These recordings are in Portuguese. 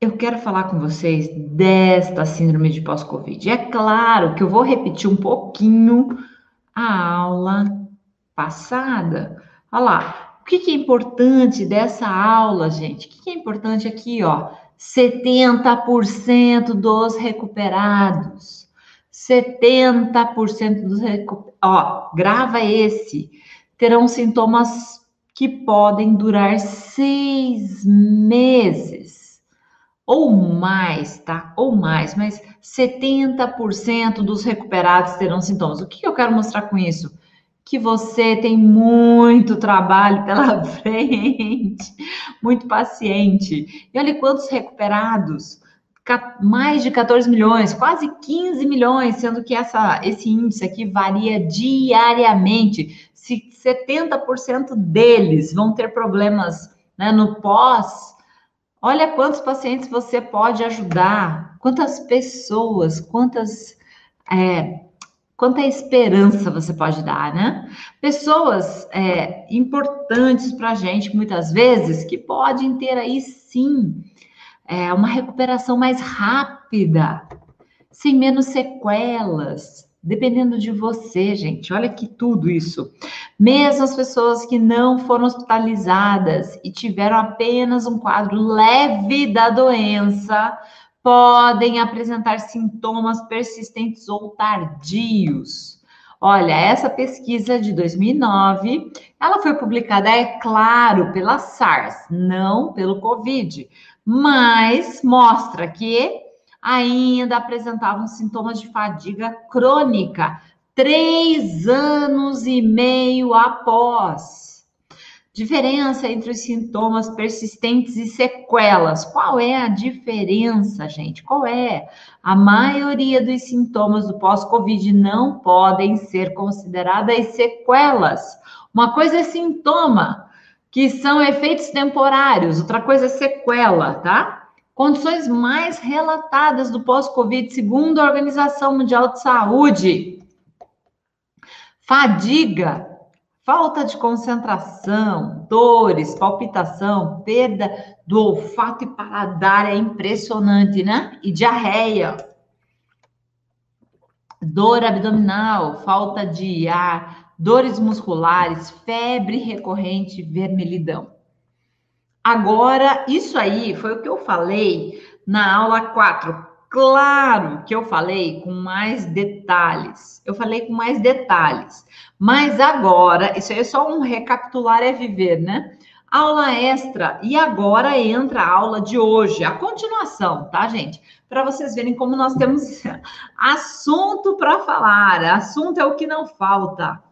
eu quero falar com vocês desta síndrome de pós-Covid. É claro que eu vou repetir um pouquinho a aula passada. Olha lá, o que, é importante dessa aula, gente? O que, que é importante aqui, ó? 70% dos recuperados. 70% dos recuperados. Ó, grava esse. Terão sintomas que podem durar seis meses ou mais, tá? Ou mais, mas 70% dos recuperados terão sintomas. O que eu quero mostrar com isso? Que você tem muito trabalho pela frente, muito paciente. E olha quantos recuperados mais de 14 milhões, quase 15 milhões, sendo que essa, esse índice aqui varia diariamente. Se 70% deles vão ter problemas né, no pós, olha quantos pacientes você pode ajudar, quantas pessoas, quantas. É, quanta esperança você pode dar, né? Pessoas é, importantes para a gente, muitas vezes, que podem ter aí sim é, uma recuperação mais rápida, sem menos sequelas, dependendo de você, gente. Olha que tudo isso. Mesmo as pessoas que não foram hospitalizadas e tiveram apenas um quadro leve da doença, podem apresentar sintomas persistentes ou tardios. Olha, essa pesquisa de 2009, ela foi publicada, é claro, pela SARS, não pelo COVID, mas mostra que ainda apresentavam sintomas de fadiga crônica três anos e meio após. Diferença entre os sintomas persistentes e sequelas. Qual é a diferença, gente? Qual é? A maioria dos sintomas do pós-Covid não podem ser consideradas sequelas. Uma coisa é sintoma, que são efeitos temporários, outra coisa é sequela, tá? Condições mais relatadas do pós-Covid, segundo a Organização Mundial de Saúde: fadiga, falta de concentração, dores, palpitação, perda do olfato e paladar, é impressionante, né? E diarreia, dor abdominal, falta de ar, dores musculares, febre recorrente, vermelhidão. Agora, isso aí foi o que eu falei na aula 4. Claro que eu falei com mais detalhes. Eu falei com mais detalhes. Mas agora, isso aí é só um recapitular é viver, né? Aula extra. E agora entra a aula de hoje, a continuação, tá, gente? Para vocês verem como nós temos assunto para falar. Assunto é o que não falta.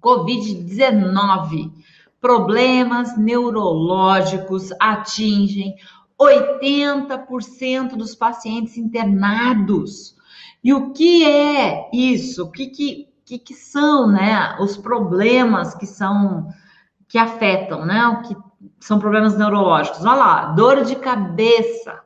Covid-19. Problemas neurológicos atingem 80% dos pacientes internados. E o que é isso? O que, que, que, que são né, os problemas que são que afetam, né? O que são problemas neurológicos? Olha lá, dor de cabeça,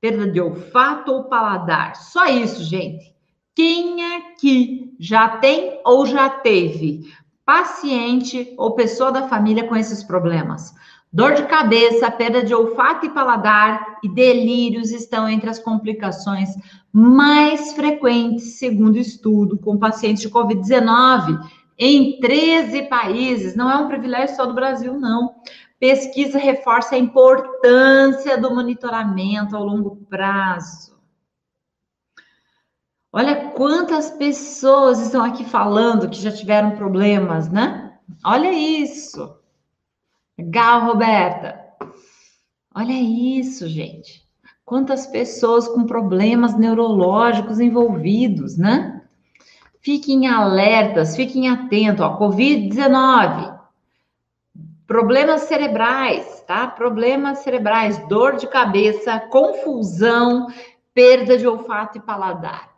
perda de olfato ou paladar. Só isso, gente. Quem aqui já tem ou já teve paciente ou pessoa da família com esses problemas. Dor de cabeça, perda de olfato e paladar e delírios estão entre as complicações mais frequentes, segundo estudo, com pacientes de Covid-19 em 13 países. Não é um privilégio só do Brasil, não. Pesquisa reforça a importância do monitoramento ao longo prazo. Olha quantas pessoas estão aqui falando que já tiveram problemas, né? Olha isso. Legal, Roberta. Olha isso, gente. Quantas pessoas com problemas neurológicos envolvidos, né? Fiquem alertas, fiquem atentos. Covid-19, problemas cerebrais, tá? Problemas cerebrais, dor de cabeça, confusão, perda de olfato e paladar.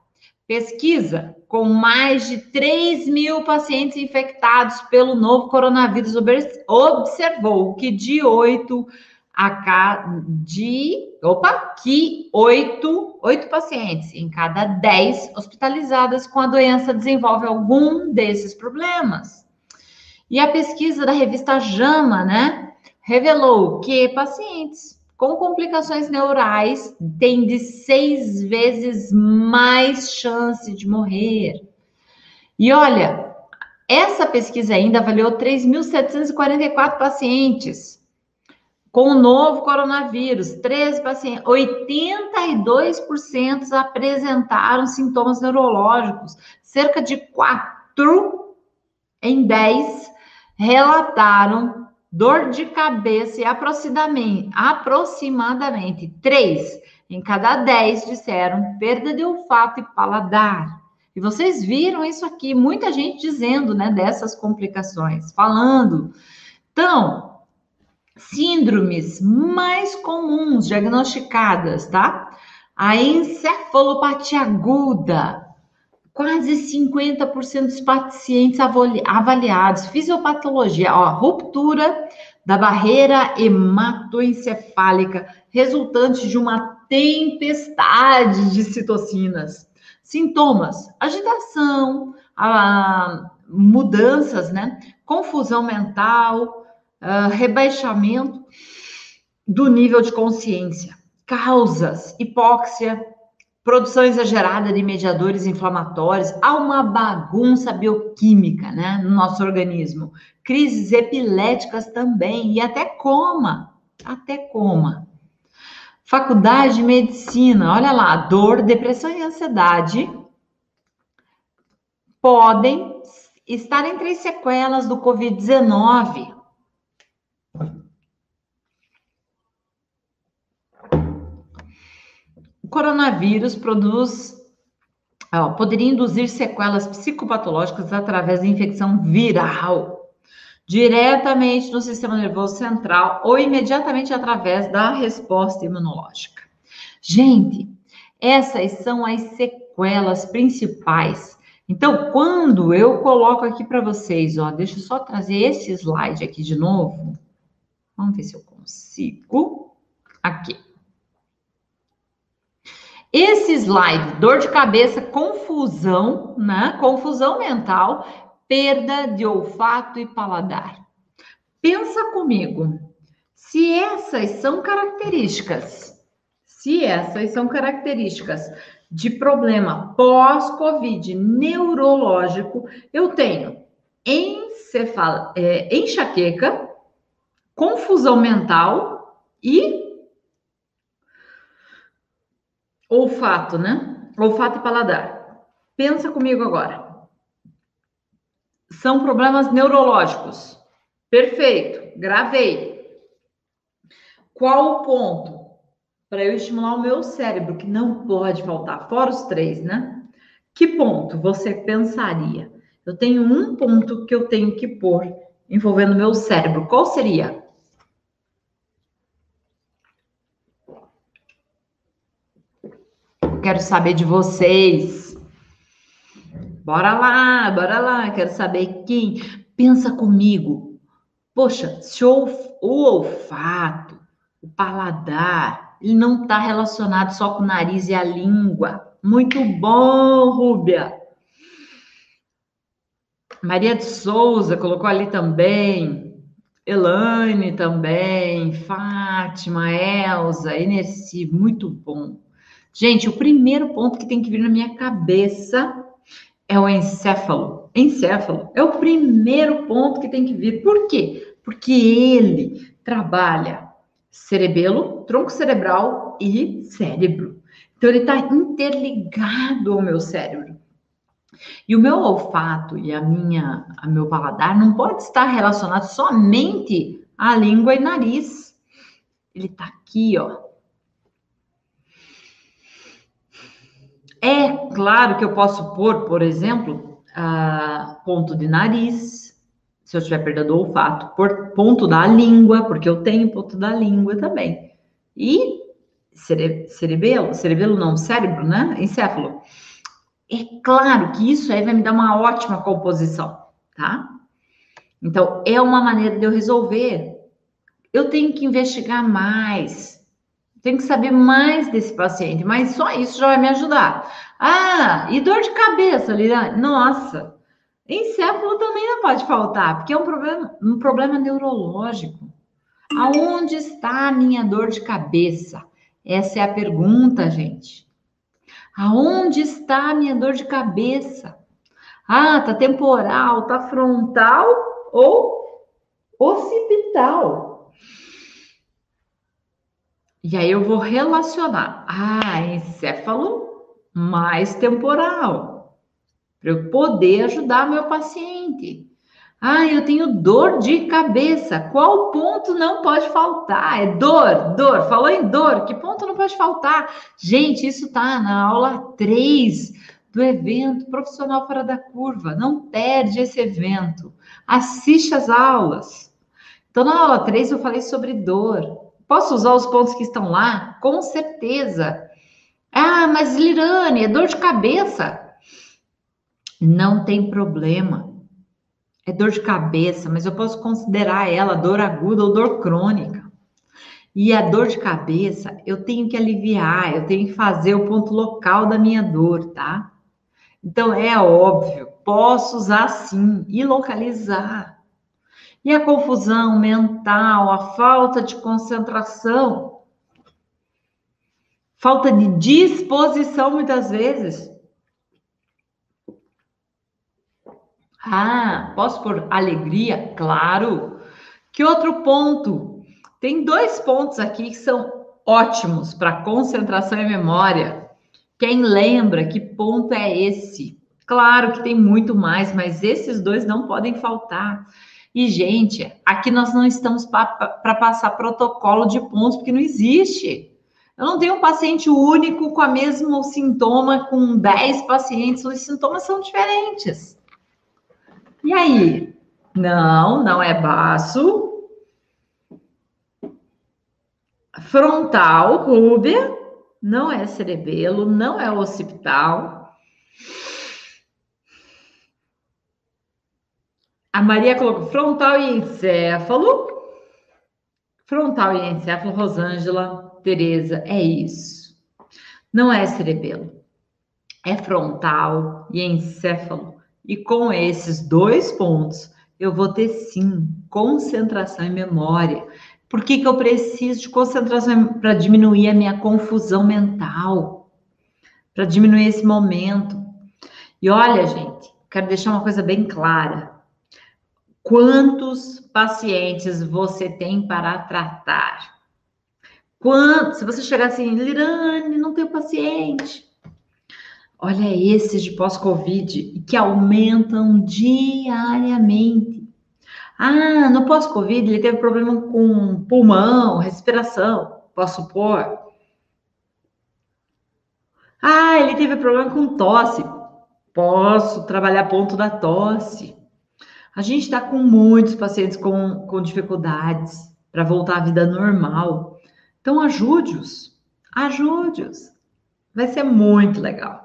Pesquisa com mais de 3 mil pacientes infectados pelo novo coronavírus observou que de 8 a cada de opa, que 8, 8 pacientes em cada 10 hospitalizadas com a doença desenvolve algum desses problemas. E a pesquisa da revista JAMA, né, revelou que pacientes com complicações neurais tem de seis vezes mais chance de morrer. E olha, essa pesquisa ainda avaliou 3.744 pacientes com o novo coronavírus. 13 pacientes, 82% apresentaram sintomas neurológicos. Cerca de 4 em 10 relataram dor de cabeça e aproximadamente, aproximadamente 3 em cada 10 disseram perda de olfato e paladar. E vocês viram isso aqui, muita gente dizendo, né, dessas complicações, falando. Então, síndromes mais comuns diagnosticadas, tá? A encefalopatia aguda, quase 50% dos pacientes avaliados. Fisiopatologia, ó, ruptura da barreira hematoencefálica, resultante de uma tempestade de citocinas. Sintomas: agitação, a, mudanças, né? Confusão mental, a, rebaixamento do nível de consciência. Causas: hipóxia, produção exagerada de mediadores inflamatórios, há uma bagunça bioquímica né, no nosso organismo. Crises epiléticas também, e até coma, até coma. Faculdade de Medicina, olha lá, dor, depressão e ansiedade podem estar entre as sequelas do Covid-19. O coronavírus produz, ó, poderia induzir sequelas psicopatológicas através da infecção viral, diretamente no sistema nervoso central ou imediatamente através da resposta imunológica. Gente, essas são as sequelas principais. Então, quando eu coloco aqui para vocês, ó, deixa eu só trazer esse slide aqui de novo. Vamos ver se eu consigo. Aqui. Esse slide, dor de cabeça, confusão, né? Confusão mental, perda de olfato e paladar. Pensa comigo, se essas são características, se essas são características de problema pós-Covid neurológico, eu tenho encefal, é, enxaqueca, confusão mental e Olfato, né? Olfato e paladar. Pensa comigo agora. São problemas neurológicos. Perfeito, gravei. Qual o ponto para eu estimular o meu cérebro, que não pode faltar, fora os três, né? Que ponto você pensaria? Eu tenho um ponto que eu tenho que pôr envolvendo o meu cérebro. Qual seria? Quero saber de vocês. Bora lá, bora lá. Quero saber quem. Pensa comigo. Poxa, se o, o olfato, o paladar, ele não está relacionado só com o nariz e a língua. Muito bom, Rúbia. Maria de Souza colocou ali também. Elaine também, Fátima, Elza, Enerci, muito bom. Gente, o primeiro ponto que tem que vir na minha cabeça é o encéfalo. Encéfalo é o primeiro ponto que tem que vir. Por quê? Porque ele trabalha cerebelo, tronco cerebral e cérebro. Então, ele está interligado ao meu cérebro. E o meu olfato e a minha, a meu paladar não pode estar relacionado somente à língua e nariz. Ele está aqui, ó, É claro que eu posso pôr, por exemplo, ponto de nariz, se eu tiver perda do olfato, por ponto da língua, porque eu tenho ponto da língua também. E cere cerebelo, cerebelo não, cérebro, né? Encéfalo. É claro que isso aí vai me dar uma ótima composição, tá? Então, é uma maneira de eu resolver. Eu tenho que investigar mais, tem que saber mais desse paciente, mas só isso já vai me ajudar. Ah, e dor de cabeça, Liliane? Nossa, encéfalo também não pode faltar, porque é um problema, um problema neurológico. Aonde está a minha dor de cabeça? Essa é a pergunta, gente. Aonde está a minha dor de cabeça? Ah, tá temporal, tá frontal ou occipital. E aí eu vou relacionar. Ah, encéfalo mais temporal. Para eu poder ajudar meu paciente. Ah, eu tenho dor de cabeça. Qual ponto não pode faltar? É dor, dor. Falou em dor. Que ponto não pode faltar? Gente, isso tá na aula 3 do evento Profissional Fora da Curva. Não perde esse evento. Assiste as aulas. Então, na aula 3 eu falei sobre dor. Posso usar os pontos que estão lá? Com certeza. Ah, mas Lirane, é dor de cabeça. Não tem problema é dor de cabeça, mas eu posso considerar ela dor aguda ou dor crônica. E a dor de cabeça, eu tenho que aliviar, eu tenho que fazer o ponto local da minha dor, tá? Então é óbvio, posso usar sim e localizar. E a confusão mental, a falta de concentração, falta de disposição muitas vezes. Ah, posso por alegria? Claro. Que outro ponto? Tem dois pontos aqui que são ótimos para concentração e memória. Quem lembra que ponto é esse? Claro que tem muito mais, mas esses dois não podem faltar. E, gente, aqui nós não estamos para passar protocolo de pontos, porque não existe. Eu não tenho um paciente único com o mesmo sintoma, com 10 pacientes, os sintomas são diferentes. E aí? Não, não é baço. Frontal, rúbia. Não é cerebelo, não é occipital. A Maria colocou frontal e encéfalo. Frontal e encéfalo, Rosângela, Tereza, é isso. Não é cerebelo. É frontal e encéfalo. E com esses dois pontos, eu vou ter sim concentração e memória. Por que, que eu preciso de concentração para diminuir a minha confusão mental? Para diminuir esse momento. E olha, gente, quero deixar uma coisa bem clara. Quantos pacientes você tem para tratar? Quanto, se você chegar assim, Lirane, não tenho paciente. Olha esses de pós-Covid que aumentam diariamente. Ah, no pós-Covid ele teve problema com pulmão, respiração, posso supor. Ah, ele teve problema com tosse. Posso trabalhar ponto da tosse. A gente está com muitos pacientes com, com dificuldades para voltar à vida normal. Então, ajude-os. Ajude-os. Vai ser muito legal.